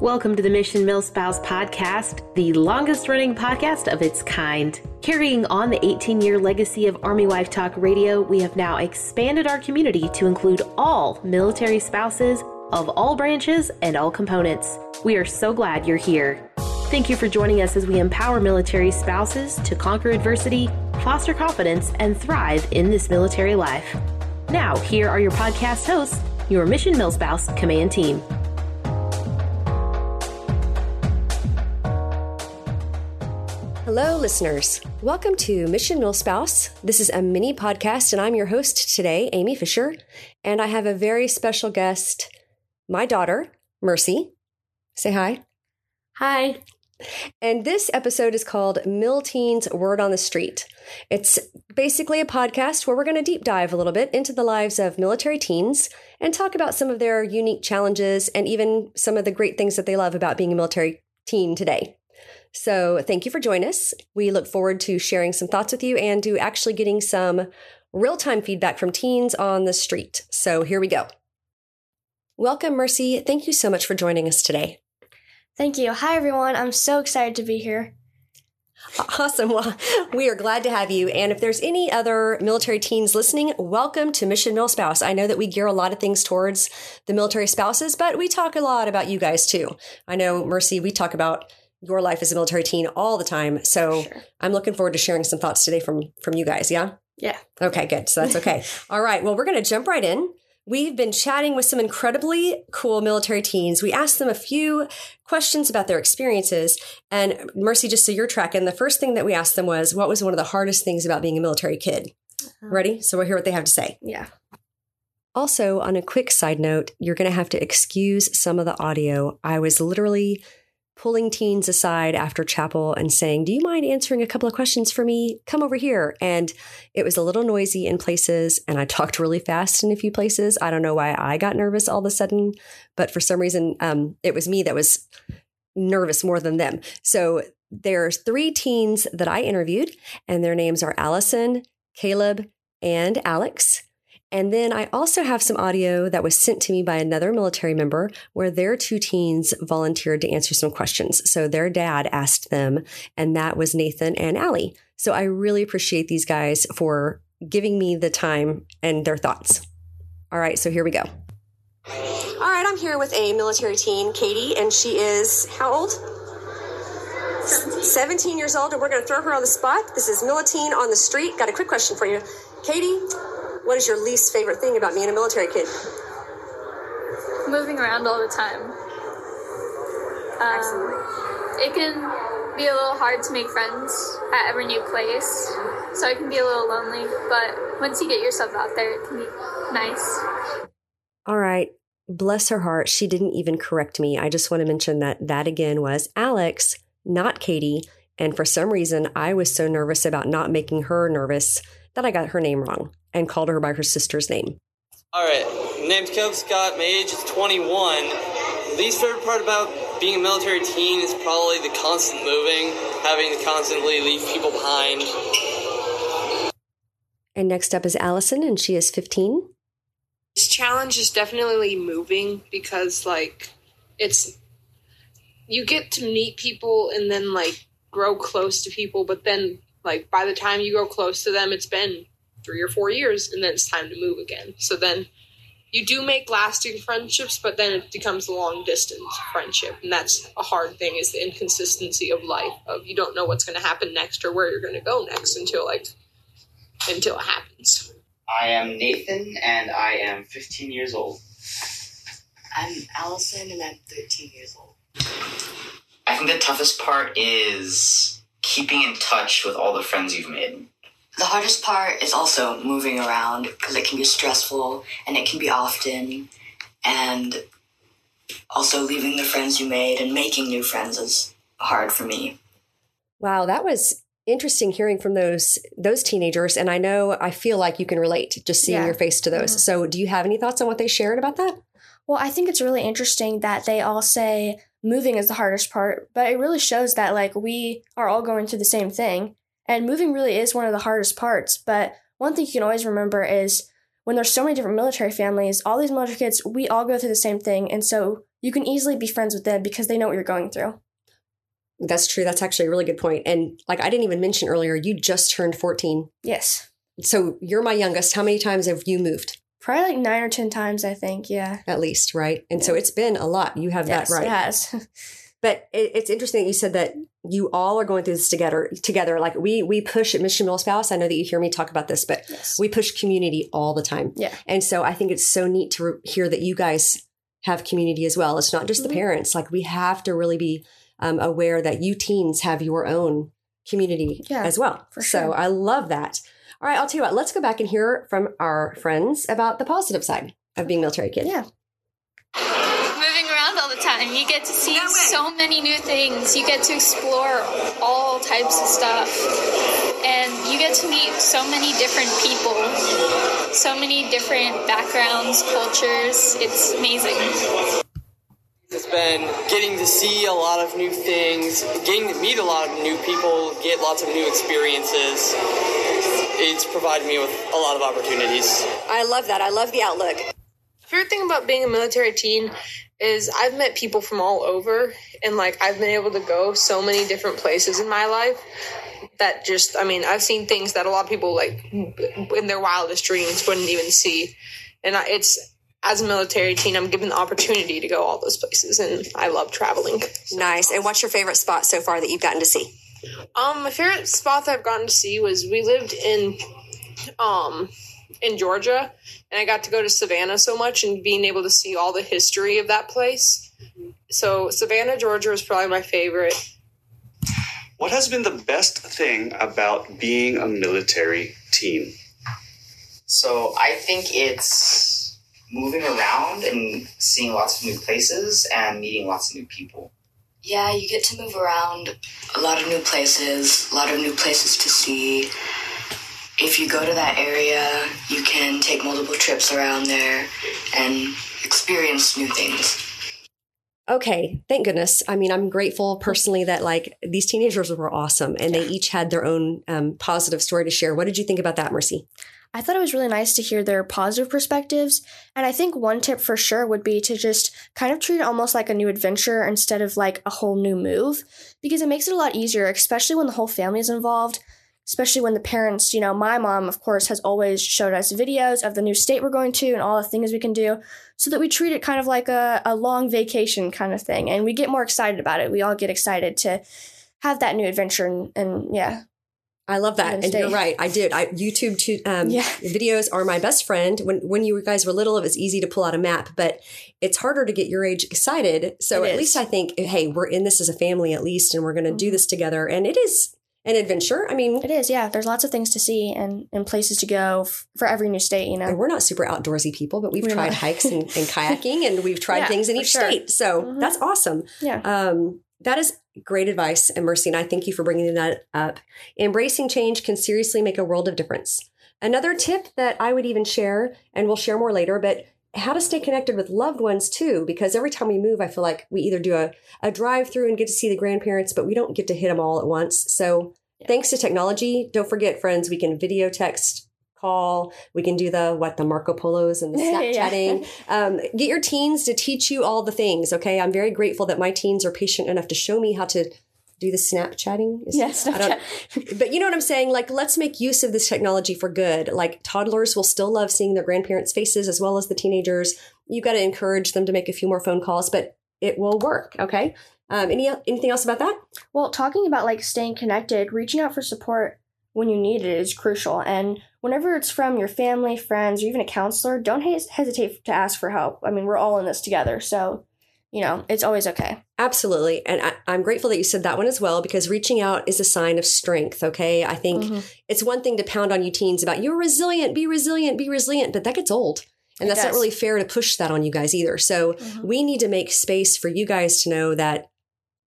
Welcome to the Mission Milspouse Podcast, the longest running podcast of its kind. Carrying on the 18 year legacy of Army Wife Talk Radio, we have now expanded our community to include all military spouses of all branches and all components. We are so glad you're here. Thank you for joining us as we empower military spouses to conquer adversity, foster confidence, and thrive in this military life. Now, here are your podcast hosts, your Mission Milspouse Command Team. Hello, listeners. Welcome to Mission Milspouse. This is a mini podcast, and I'm your host today, Amie Fisher. And I have a very special guest, my daughter, Mercy. Say hi. Hi. And this episode is called Mil-Teens Word on the Street. It's basically a podcast where we're going to deep dive a little bit into the lives of military teens and talk about some of their unique challenges and even some of the great things that they love about being a military teen today. So thank you for joining us. We look forward to sharing some thoughts with you and to actually getting some real time feedback from teens on the street. So here we go. Welcome, Mercy. Thank you so much for joining us today. Thank you. Hi, everyone. I'm so excited to be here. Awesome. Well, we are glad to have you. And if there's any other military teens listening, welcome to Mission Milspouse. I know that we gear a lot of things towards the military spouses, but we talk a lot about you guys too. I know, Mercy, we talk about your life as a military teen all the time. So sure. I'm looking forward to sharing some thoughts today from from you guys. Yeah. Yeah. Okay. Good. So that's okay. all right. Well, we're going to jump right in. We've been chatting with some incredibly cool military teens. We asked them a few questions about their experiences. And Mercy, just so you're tracking, the first thing that we asked them was, what was one of the hardest things about being a military kid? Uh-huh. Ready? So we'll hear what they have to say. Yeah. Also, on a quick side note, you're going to have to excuse some of the audio. I was literally pulling teens aside after chapel and saying, Do you mind answering a couple of questions for me? Come over here. And it was a little noisy in places, and I talked really fast in a few places. I don't know why I got nervous all of a sudden, but for some reason, um, it was me that was nervous more than them. So there's three teens that I interviewed, and their names are Allison, Caleb, and Alex. And then I also have some audio that was sent to me by another military member where their two teens volunteered to answer some questions. So their dad asked them, and that was Nathan and Allie. So I really appreciate these guys for giving me the time and their thoughts. All right, so here we go. All right, I'm here with a military teen, Katie, and she is how old? 17. 17 years old, and we're going to throw her on the spot. This is Mil-Teen on the Street. Got a quick question for you. Katie, what is your least favorite thing about being a military kid? Moving around all the time. Um, it can be a little hard to make friends at every new place, so it can be a little lonely. But once you get yourself out there, it can be nice. All right. Bless her heart. She didn't even correct me. I just want to mention that that again was Alex, not Katie. And for some reason, I was so nervous about not making her nervous that I got her name wrong and called her by her sister's name. All right, name's Caleb Scott. My age is 21. The least favorite part about being a military teen is probably the constant moving, having to constantly leave people behind. And next up is Allison, and she is 15. This challenge is definitely moving because, like, it's you get to meet people and then, like, grow close to people, but then, like, by the time you go close to them, it's been three or four years and then it's time to move again. So then you do make lasting friendships, but then it becomes a long distance friendship. And that's a hard thing is the inconsistency of life of you don't know what's going to happen next or where you're going to go next until like until it happens. I am Nathan and I am 15 years old. I'm Allison and I'm 13 years old. I think the toughest part is keeping in touch with all the friends you've made. The hardest part is also moving around because it can be stressful and it can be often. And also leaving the friends you made and making new friends is hard for me. Wow, that was interesting hearing from those those teenagers and I know I feel like you can relate just seeing yeah. your face to those. Mm-hmm. So do you have any thoughts on what they shared about that? Well, I think it's really interesting that they all say moving is the hardest part, but it really shows that like we are all going through the same thing and moving really is one of the hardest parts. But one thing you can always remember is when there's so many different military families, all these military kids, we all go through the same thing. And so you can easily be friends with them because they know what you're going through. That's true. That's actually a really good point. And like I didn't even mention earlier, you just turned 14. Yes. So you're my youngest. How many times have you moved? Probably like nine or 10 times, I think. Yeah. At least, right? And so it's been a lot. You have Yes, that right. It has. But it, it's interesting that you said that you all are going through this together. Together, like we we push at Mission Milspouse. I know that you hear me talk about this, but yes. we push community all the time. Yeah. And so I think it's so neat to re- hear that you guys have community as well. It's not just Mhm. the parents. Like we have to really be um, aware that you teens have your own community Yeah, as well. for So. I love that. All right, I'll tell you what. Let's go back and hear from our friends about the positive side of being military kid. Yeah. moving around all the time. You get to see so many new things. You get to explore all types of stuff. And you get to meet so many different people, so many different backgrounds, cultures. It's amazing. It's been getting to see a lot of new things, getting to meet a lot of new people, get lots of new experiences. It's provided me with a lot of opportunities. I love that. I love the outlook. favorite thing about being a military teen is I've met people from all over, and like I've been able to go so many different places in my life that just I mean I've seen things that a lot of people like in their wildest dreams wouldn't even see, and I, it's as a military teen I'm given the opportunity to go all those places, and I love traveling. Nice. And what's your favorite spot so far that you've gotten to see? Um, my favorite spot that I've gotten to see was we lived in, um, in Georgia, and I got to go to Savannah so much and being able to see all the history of that place. So Savannah, Georgia, was probably my favorite. What has been the best thing about being a military team? So I think it's moving around and seeing lots of new places and meeting lots of new people. Yeah, you get to move around a lot of new places, a lot of new places to see. If you go to that area, you can take multiple trips around there and experience new things. Okay, thank goodness. I mean, I'm grateful personally that like these teenagers were awesome and they each had their own um, positive story to share. What did you think about that, Mercy? I thought it was really nice to hear their positive perspectives. And I think one tip for sure would be to just kind of treat it almost like a new adventure instead of like a whole new move, because it makes it a lot easier, especially when the whole family is involved. Especially when the parents, you know, my mom, of course, has always showed us videos of the new state we're going to and all the things we can do so that we treat it kind of like a, a long vacation kind of thing. And we get more excited about it. We all get excited to have that new adventure. And, and yeah, I love that, and you're right. I did. I YouTube to, um, Yeah. videos are my best friend. When when you guys were little, it was easy to pull out a map, but it's harder to get your age excited. So It at is. least I think, hey, we're in this as a family at least, and we're going to do Mhm. this together. And it is an adventure. I mean, it is. Yeah, there's lots of things to see and, and places to go f- for every new state, you know. And we're not super outdoorsy people, but we've We're tried not. hikes and, and kayaking, and we've tried Yeah, things in each sure. state. So Mhm. that's awesome. Yeah. Um, that is great advice, and Mercy, and I thank you for bringing that up. Embracing change can seriously make a world of difference. Another tip that I would even share, and we'll share more later, but how to stay connected with loved ones too, because every time we move, I feel like we either do a, a drive through and get to see the grandparents, but we don't get to hit them all at once. So, Yeah. thanks to technology, don't forget, friends, we can video text, call, we can do the what the Marco Polos and the Yeah. Snapchatting. um, get your teens to teach you all the things. Okay, I'm very grateful that my teens are patient enough to show me how to do the Snapchatting. Is- Yes, I but you know what I'm saying? Like, let's make use of this technology for good. Like, toddlers will still love seeing their grandparents' faces as well as the teenagers. You've got to encourage them to make a few more phone calls, but it will work. Okay. Um, any anything else about that? Well, talking about like staying connected, reaching out for support when you need it is crucial. And whenever it's from your family, friends, or even a counselor, don't hes- hesitate to ask for help. I mean, we're all in this together. So, you know, it's always okay. Absolutely. And I, I'm grateful that you said that one as well, because reaching out is a sign of strength. Okay. I think Mhm. it's one thing to pound on you teens about you're resilient, be resilient, be resilient, but that gets old. And It that's not really fair to push that on you guys either. So Mhm. we need to make space for you guys to know that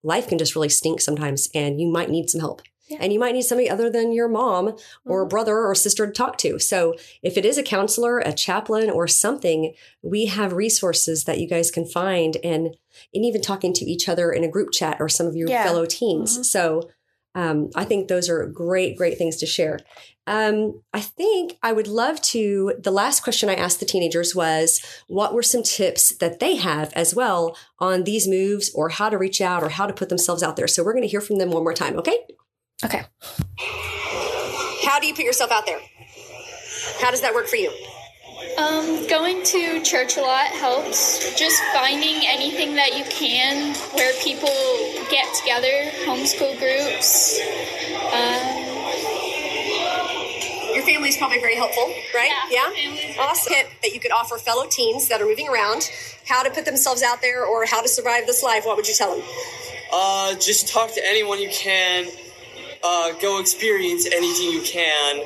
life can just really stink sometimes and you might need some help. Yeah. And you might need somebody other than your mom or Mhm. brother or sister to talk to. So if it is a counselor, a chaplain, or something, we have resources that you guys can find and and even talking to each other in a group chat or some of your Yeah. fellow teens. Mhm. So Um, I think those are great, great things to share. Um, I think I would love to. The last question I asked the teenagers was what were some tips that they have as well on these moves or how to reach out or how to put themselves out there. So we're going to hear from them one more time, okay? Okay. How do you put yourself out there? How does that work for you? Um, going to church a lot helps. Just finding anything that you can where people get together, homeschool groups. Um, Your family is probably very helpful, right? Yeah, Awesome. Tip that you could offer fellow teens that are moving around how to put themselves out there or how to survive this life. What would you tell them? Uh, just talk to anyone you can. Uh, go experience anything you can.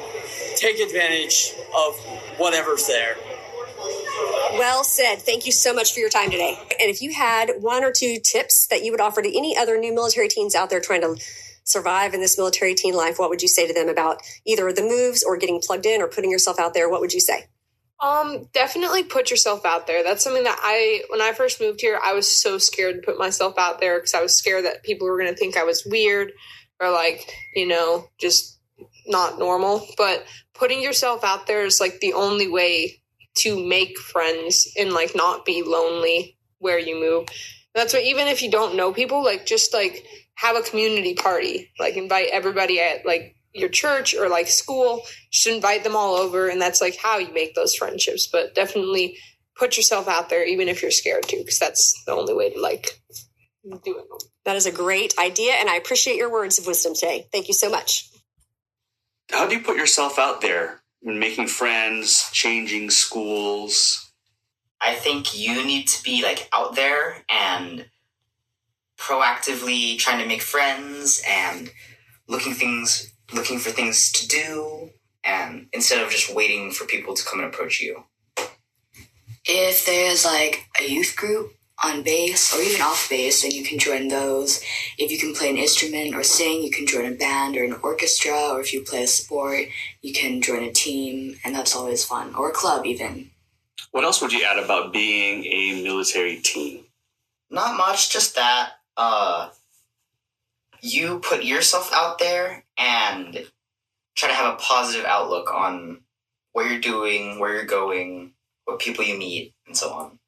Take advantage of whatever's there. Well said. Thank you so much for your time today. And if you had one or two tips that you would offer to any other new military teens out there trying to survive in this military teen life, what would you say to them about either the moves or getting plugged in or putting yourself out there? What would you say? Um, definitely put yourself out there. That's something that I, when I first moved here, I was so scared to put myself out there because I was scared that people were going to think I was weird or like, you know, just not normal. But putting yourself out there is like the only way to make friends and like not be lonely where you move. That's what even if you don't know people, like just like have a community party, like invite everybody at like your church or like school, just invite them all over. And that's like how you make those friendships. But definitely put yourself out there, even if you're scared to, because that's the only way to like do it. That is a great idea, and I appreciate your words of wisdom today. Thank you so much. How do you put yourself out there when making friends, changing schools? I think you need to be like out there and proactively trying to make friends and looking things looking for things to do and instead of just waiting for people to come and approach you. If there's like a youth group on base or even off base, then you can join those. If you can play an instrument or sing, you can join a band or an orchestra, or if you play a sport, you can join a team, and that's always fun, or a club even. What else would you add about being a military team? Not much, just that uh you put yourself out there and try to have a positive outlook on what you're doing, where you're going, what people you meet, and so on.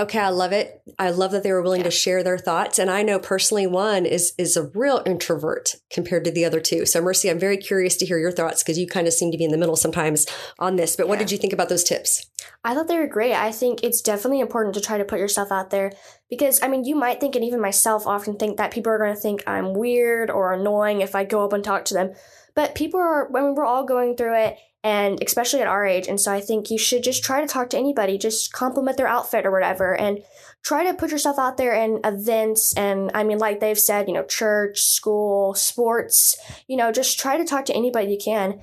Okay, I love it. I love that they were willing to share their thoughts. And I know personally one is is a real introvert compared to the other two. So Mercy, I'm very curious to hear your thoughts because you kind of seem to be in the middle sometimes on this. But what did you think about those tips? I thought they were great. I think it's definitely important to try to put yourself out there because, I mean, you might think, and even myself often think that people are going to think I'm weird or annoying if I go up and talk to them. But people are, I mean, we're all going through it, and especially at our age. And so I think you should just try to talk to anybody, just compliment their outfit or whatever, and try to put yourself out there in events. And I mean, like they've said, you know, church, school, sports, you know, just try to talk to anybody you can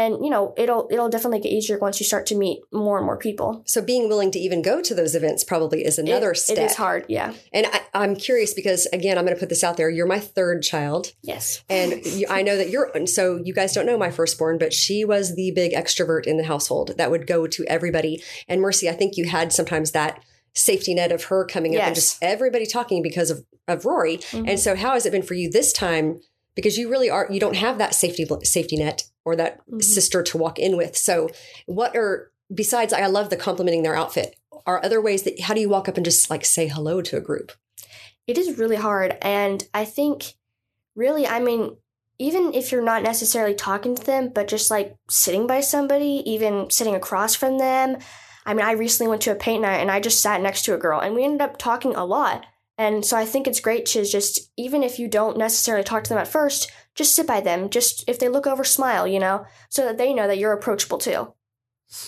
and you know it'll it'll definitely get easier once you start to meet more and more people. So being willing to even go to those events probably is another it, step it is hard yeah. And I, i'm curious because again i'm going to put this out there. You're my third child. Yes. And you, i know that you're so you guys don't know my firstborn but she was the big extrovert in the household that would go to everybody. And mercy i think you had sometimes that safety net of her coming yes. up and just everybody talking because of of rory. Mm-hmm. and so how has it been for you this time? Because you really are you don't have that safety safety net or that mm-hmm. sister to walk in with. So, what are besides? I love the complimenting their outfit. Are other ways that how do you walk up and just like say hello to a group? It is really hard, and I think really, I mean, even if you're not necessarily talking to them, but just like sitting by somebody, even sitting across from them. I mean, I recently went to a paint night and I just sat next to a girl and we ended up talking a lot. And so I think it's great to just, even if you don't necessarily talk to them at first, just sit by them. Just if they look over, smile, you know, so that they know that you're approachable too.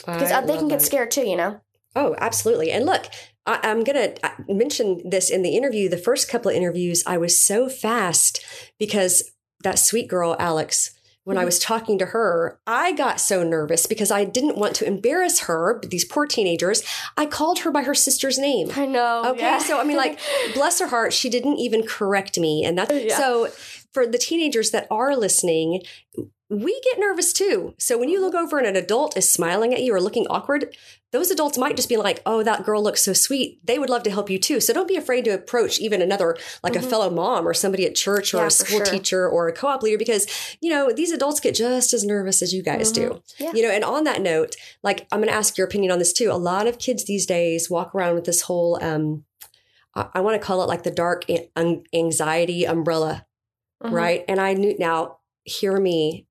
Because they can get scared too, you know. Oh, absolutely. And look, I, am going to mention this in the interview. The first couple of interviews, I was so fast because that sweet girl, Alex, when Mm-hmm. I was talking to her, I got so nervous because I didn't want to embarrass her, these poor teenagers. I called her by her sister's name. I know. Okay. yeah. So, I mean, like, bless her heart, she didn't even correct me. And that's Yeah. so for the teenagers that are listening, we get nervous too. So when you look over and an adult is smiling at you or looking awkward, those adults might just be like, oh, that girl looks so sweet. They would love to help you too. So don't be afraid to approach even another, like Mhm. a fellow mom or somebody at church or Yeah, a school sure. teacher or a co op leader because, you know, these adults get just as nervous as you guys do. Mhm. Yeah. You know, and on that note, like I'm going to ask your opinion on this too. A lot of kids these days walk around with this whole, um, I, I want to call it like the dark anxiety umbrella Mhm. right? And I knew now, hear me,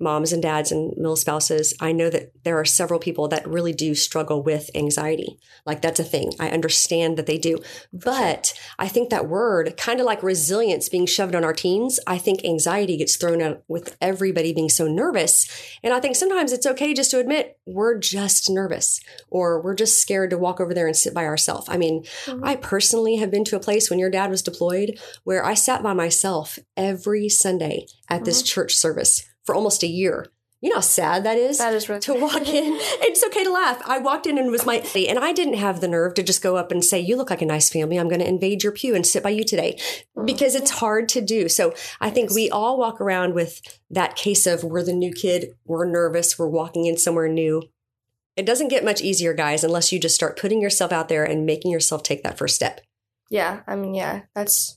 moms and dads and milspouses. I know that there are several people that really do struggle with anxiety. Like that's a thing. I understand that they do. But I think that word, kind of like resilience being shoved on our teens, I think anxiety gets thrown out with everybody being so nervous. And I think sometimes it's okay just to admit we're just nervous or we're just scared to walk over there and sit by ourselves. I mean, Mhm. I personally have been to a place when your dad was deployed where I sat by myself every Sunday at this church service for almost a year. You know how sad that is? That is really to walk in. It's okay to laugh. I walked in and was my, and I didn't have the nerve to just go up and say, You look like a nice family. I'm going to invade your pew and sit by you today mm-hmm. because it's hard to do. So I think we all walk around with that case of we're the new kid, we're nervous, we're walking in somewhere new. It doesn't get much easier, guys, unless you just start putting yourself out there and making yourself take that first step. Yeah, I mean, yeah, that's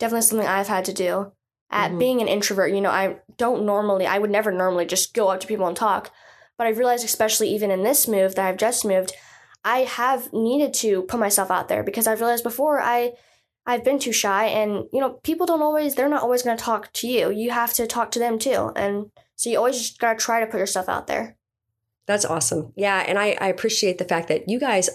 definitely something I've had to do. At Mhm. being an introvert, you know, I don't normally, I would never normally just go up to people and talk. But I've realized, especially even in this move that I've just moved, I have needed to put myself out there because I've realized before I, I've been too shy, and you know, people don't always, they're not always going to talk to you. You have to talk to them too, and so you always just gotta try to put yourself out there. That's awesome. Yeah. And I, I appreciate the fact that you guys,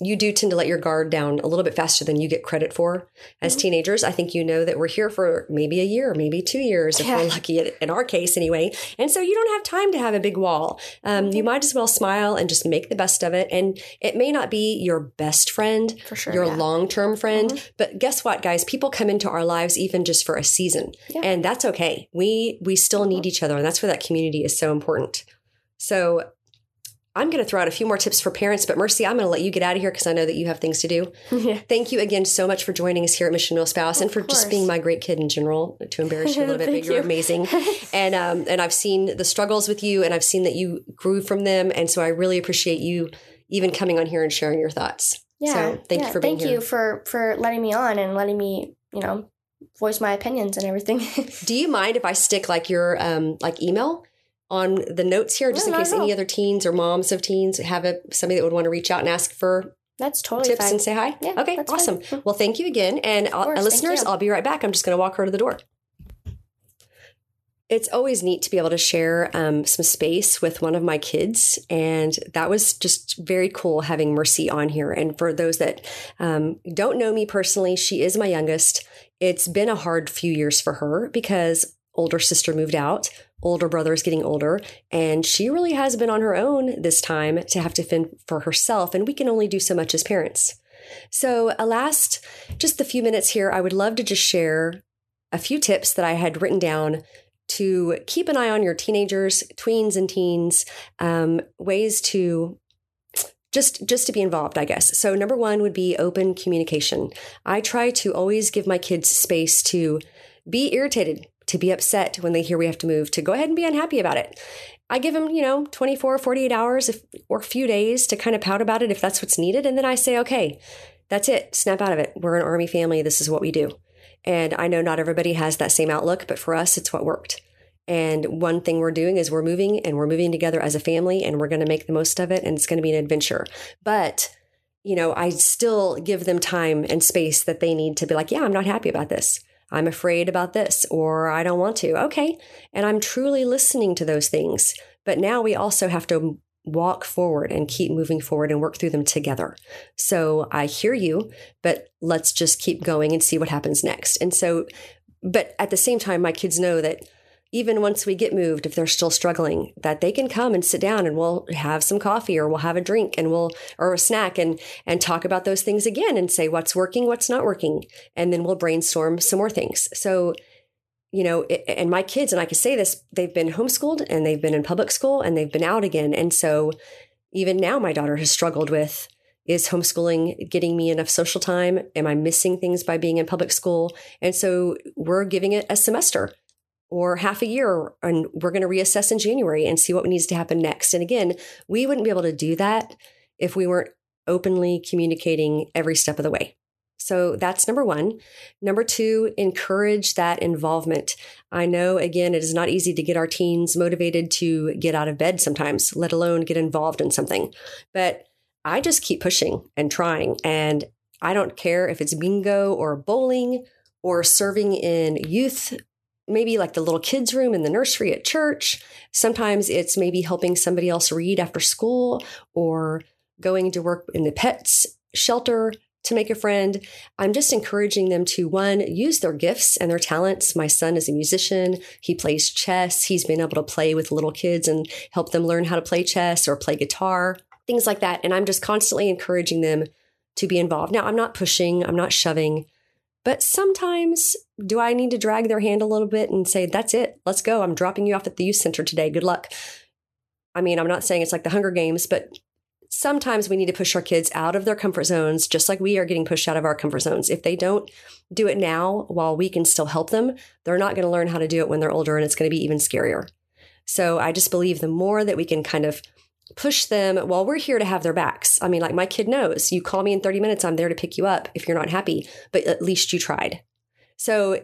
you do tend to let your guard down a little bit faster than you get credit for as Mhm. teenagers. I think you know that we're here for maybe a year, maybe two years, if Yeah. we're lucky in- our case anyway. And so you don't have time to have a big wall. Um, You Mhm. might as well smile and just make the best of it. And it may not be your best friend, For sure. your yeah. long term friend. But guess what, guys? People come into our lives even just for a season, Yeah. and that's okay. We we still need each other, and that's where that community is so important. So. I'm going to throw out a few more tips for parents, but Mercy, I'm going to let you get out of here because I know that you have things to do. yeah. Thank you again so much for joining us here at Mission Milspouse and Of for just being my great kid in general. To embarrass you a little bit, but you're you. amazing. And um, and I've seen the struggles with you, and I've seen that you grew from them, and so I really appreciate you even coming on here and sharing your thoughts. Yeah. So thank yeah, you for being here. thank here. you for for letting me on and letting me, you know, voice my opinions and everything. Do you mind if I stick like your um like email on the notes here, just No, in case any other teens or moms of teens have a somebody that would want to reach out and ask for That's totally tips fine. and say hi? Yeah, okay, that's awesome. fine. Well, thank you again, and uh, course, listeners. I'll be right back. I'm just going to walk her to the door. It's always neat to be able to share um, some space with one of my kids, and that was just very cool having Mercy on here. And for those that um, don't know me personally, she is my youngest. It's been a hard few years for her because older sister moved out, older brother is getting older, and she really has been on her own this time to have to fend for herself. And we can only do so much as parents. So, a last just the few minutes here, I would love to just share a few tips that I had written down to keep an eye on your teenagers, tweens, and teens, um, ways to just just to be involved i guess so number one would be open communication i try to always give my kids space to be irritated to be upset when they hear we have to move to go ahead and be unhappy about it. I give them you know 24 48 hours if, or a few days to kind of pout about it if that's what's needed and then i say okay that's it. Snap out of it. We're an army family. This is what we do. And i know not everybody has that same outlook but for us it's what worked. And one thing we're doing is we're moving and we're moving together as a family and we're going to make the most of it and it's going to be an adventure. But, you know, I still give them time and space that they need to be like, yeah, I'm not happy about this. I'm afraid about this or I don't want to. Okay. And I'm truly listening to those things. But now we also have to walk forward and keep moving forward and work through them together. So I hear you, but let's just keep going and see what happens next. And so, but at the same time, my kids know that even once we get moved, if they're still struggling, that they can come and sit down and we'll have some coffee or we'll have a drink and we'll or a snack and and talk about those things again and say what's working, what's not working, and then we'll brainstorm some more things. So, you know, it, and my kids and I can say this, they've been homeschooled and they've been in public school and they've been out again, and so even now my daughter has struggled with is homeschooling getting me enough social time? Am I missing things by being in public school? And so we're giving it a semester or half a year and we're going to reassess in January and see what needs to happen next. And again, we wouldn't be able to do that if we weren't openly communicating every step of the way. So that's number one. Number two, encourage that involvement. I know, again, it is not easy to get our teens motivated to get out of bed sometimes, let alone get involved in something. But I just keep pushing and trying. And I don't care if it's bingo or bowling or serving in youth, maybe like the little kids' room in the nursery at church. Sometimes it's maybe helping somebody else read after school or going to work in the pets shelter to make a friend. I'm just encouraging them to one, use their gifts and their talents. My son is a musician. He plays chess. He's been able to play with little kids and help them learn how to play chess or play guitar, things like that. And I'm just constantly encouraging them to be involved. Now, I'm not pushing, I'm not shoving, but sometimes do I need to drag their hand a little bit and say, that's it, let's go. I'm dropping you off at the youth center today. Good luck. I mean, I'm not saying it's like the Hunger Games, but sometimes we need to push our kids out of their comfort zones, just like we are getting pushed out of our comfort zones. If they don't do it now while we can still help them, they're not going to learn how to do it when they're older and it's going to be even scarier. So I just believe the more that we can kind of push them while we're here to have their backs. I mean, like my kid knows you call me in 30 minutes, I'm there to pick you up if you're not happy, but at least you tried. So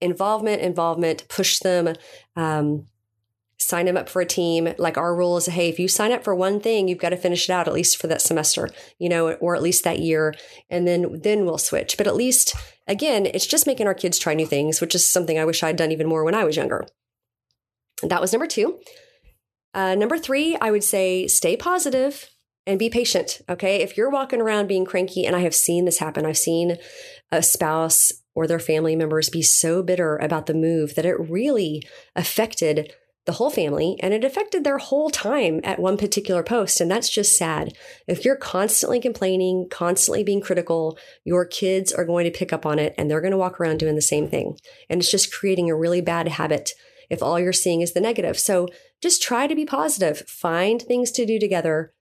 involvement, involvement, push them. Um, sign them up for a team. Like our rule is, hey, if you sign up for one thing, you've got to finish it out at least for that semester, you know, or at least that year, and then then we'll switch. But at least, again, it's just making our kids try new things, which is something I wish I'd done even more when I was younger. That was number two. Uh, number three, I would say stay positive and be patient. Okay, if you're walking around being cranky, and I have seen this happen, I've seen a spouse or their family members be so bitter about the move that it really affected the whole family and it affected their whole time at one particular post. And that's just sad. If you're constantly complaining, constantly being critical, your kids are going to pick up on it and they're going to walk around doing the same thing. And it's just creating a really bad habit if all you're seeing is the negative. So just try to be positive, find things to do together.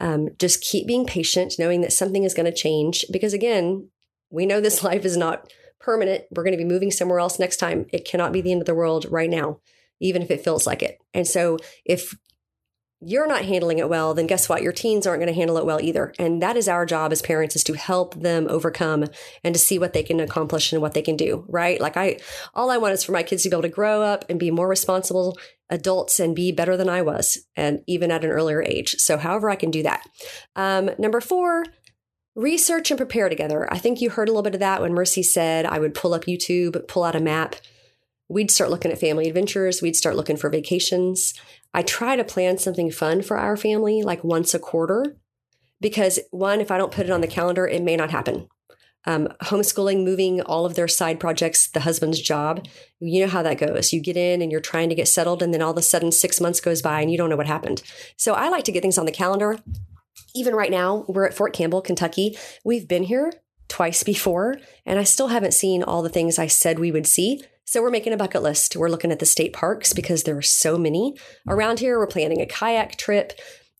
Um, just keep being patient, knowing that something is going to change. Because again, we know this life is not permanent. We're going to be moving somewhere else next time. It cannot be the end of the world right now even if it feels like it. And so if you're not handling it well, then guess what? Your teens aren't going to handle it well either. And that is our job as parents is to help them overcome and to see what they can accomplish and what they can do, right? Like I, all I want is for my kids to be able to grow up and be more responsible adults and be better than I was, and even at an earlier age. So however I can do that. Um, number four, research and prepare together. I think you heard a little bit of that when Mercy said I would pull up YouTube, pull out a map we'd start looking at family adventures, we'd start looking for vacations. I try to plan something fun for our family like once a quarter because one, if I don't put it on the calendar, it may not happen. Um, homeschooling, moving all of their side projects, the husband's job, you know how that goes. You get in and you're trying to get settled, and then all of a sudden, six months goes by and you don't know what happened. So I like to get things on the calendar. Even right now, we're at Fort Campbell, Kentucky. We've been here twice before, and I still haven't seen all the things I said we would see. So we're making a bucket list. We're looking at the state parks because there are so many around here. We're planning a kayak trip.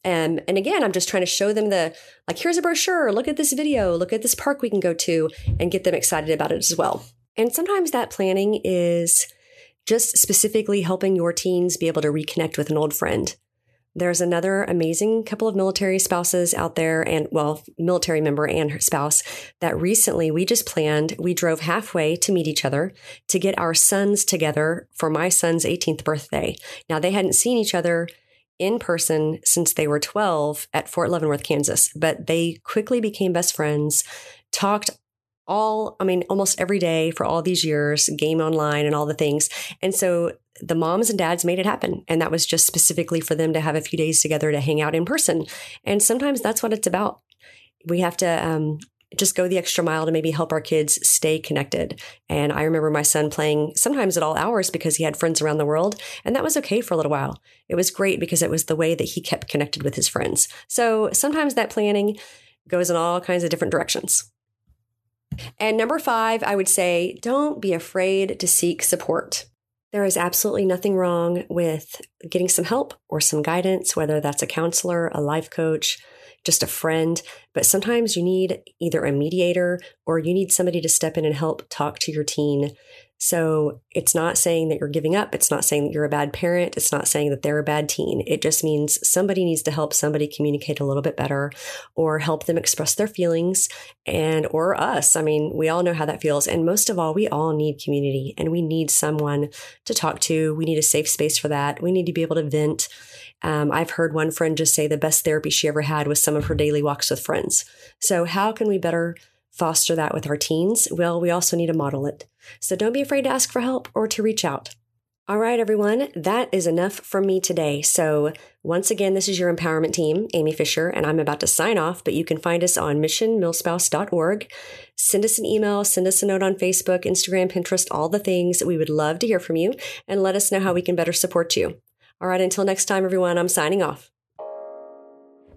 Um, and again, I'm just trying to show them the like, here's a brochure, look at this video, look at this park we can go to, and get them excited about it as well. And sometimes that planning is just specifically helping your teens be able to reconnect with an old friend. There's another amazing couple of military spouses out there, and well, military member and her spouse that recently we just planned. We drove halfway to meet each other to get our sons together for my son's 18th birthday. Now, they hadn't seen each other in person since they were 12 at Fort Leavenworth, Kansas, but they quickly became best friends, talked all, I mean, almost every day for all these years, game online and all the things. And so the moms and dads made it happen. And that was just specifically for them to have a few days together to hang out in person. And sometimes that's what it's about. We have to um, just go the extra mile to maybe help our kids stay connected. And I remember my son playing sometimes at all hours because he had friends around the world. And that was okay for a little while. It was great because it was the way that he kept connected with his friends. So sometimes that planning goes in all kinds of different directions. And number five, I would say don't be afraid to seek support. There is absolutely nothing wrong with getting some help or some guidance, whether that's a counselor, a life coach, just a friend. But sometimes you need either a mediator or you need somebody to step in and help talk to your teen So it's not saying that you're giving up. It's not saying that you're a bad parent. It's not saying that they're a bad teen. It just means somebody needs to help somebody communicate a little bit better or help them express their feelings and or us. I mean, we all know how that feels. And most of all, we all need community and we need someone to talk to. We need a safe space for that. We need to be able to vent. Um, I've heard one friend just say the best therapy she ever had was some of her daily walks with friends. So how can we better foster that with our teens? Well, we also need to model it. So don't be afraid to ask for help or to reach out. All right, everyone, that is enough from me today. So, once again, this is your empowerment team, Amie Fisher, and I'm about to sign off, but you can find us on missionmilspouse.org. Send us an email, send us a note on Facebook, Instagram, Pinterest, all the things. We would love to hear from you and let us know how we can better support you. All right, until next time, everyone, I'm signing off.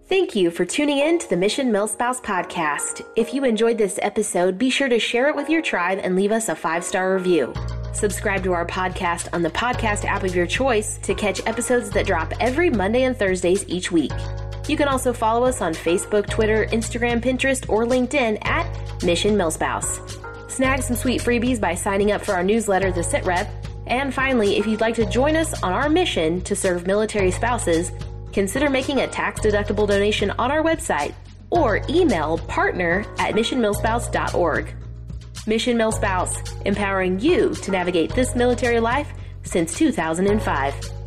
Thank you for tuning in to the Mission Milspouse podcast. If you enjoyed this episode, be sure to share it with your tribe and leave us a five star review. Subscribe to our podcast on the podcast app of your choice to catch episodes that drop every Monday and Thursdays each week. You can also follow us on Facebook, Twitter, Instagram, Pinterest, or LinkedIn at Mission Milspouse. Snag some sweet freebies by signing up for our newsletter, The Sit Rep. And finally, if you'd like to join us on our mission to serve military spouses, consider making a tax deductible donation on our website or email partner at missionmilspouse.org. Mission Milspouse, empowering you to navigate this military life since 2005.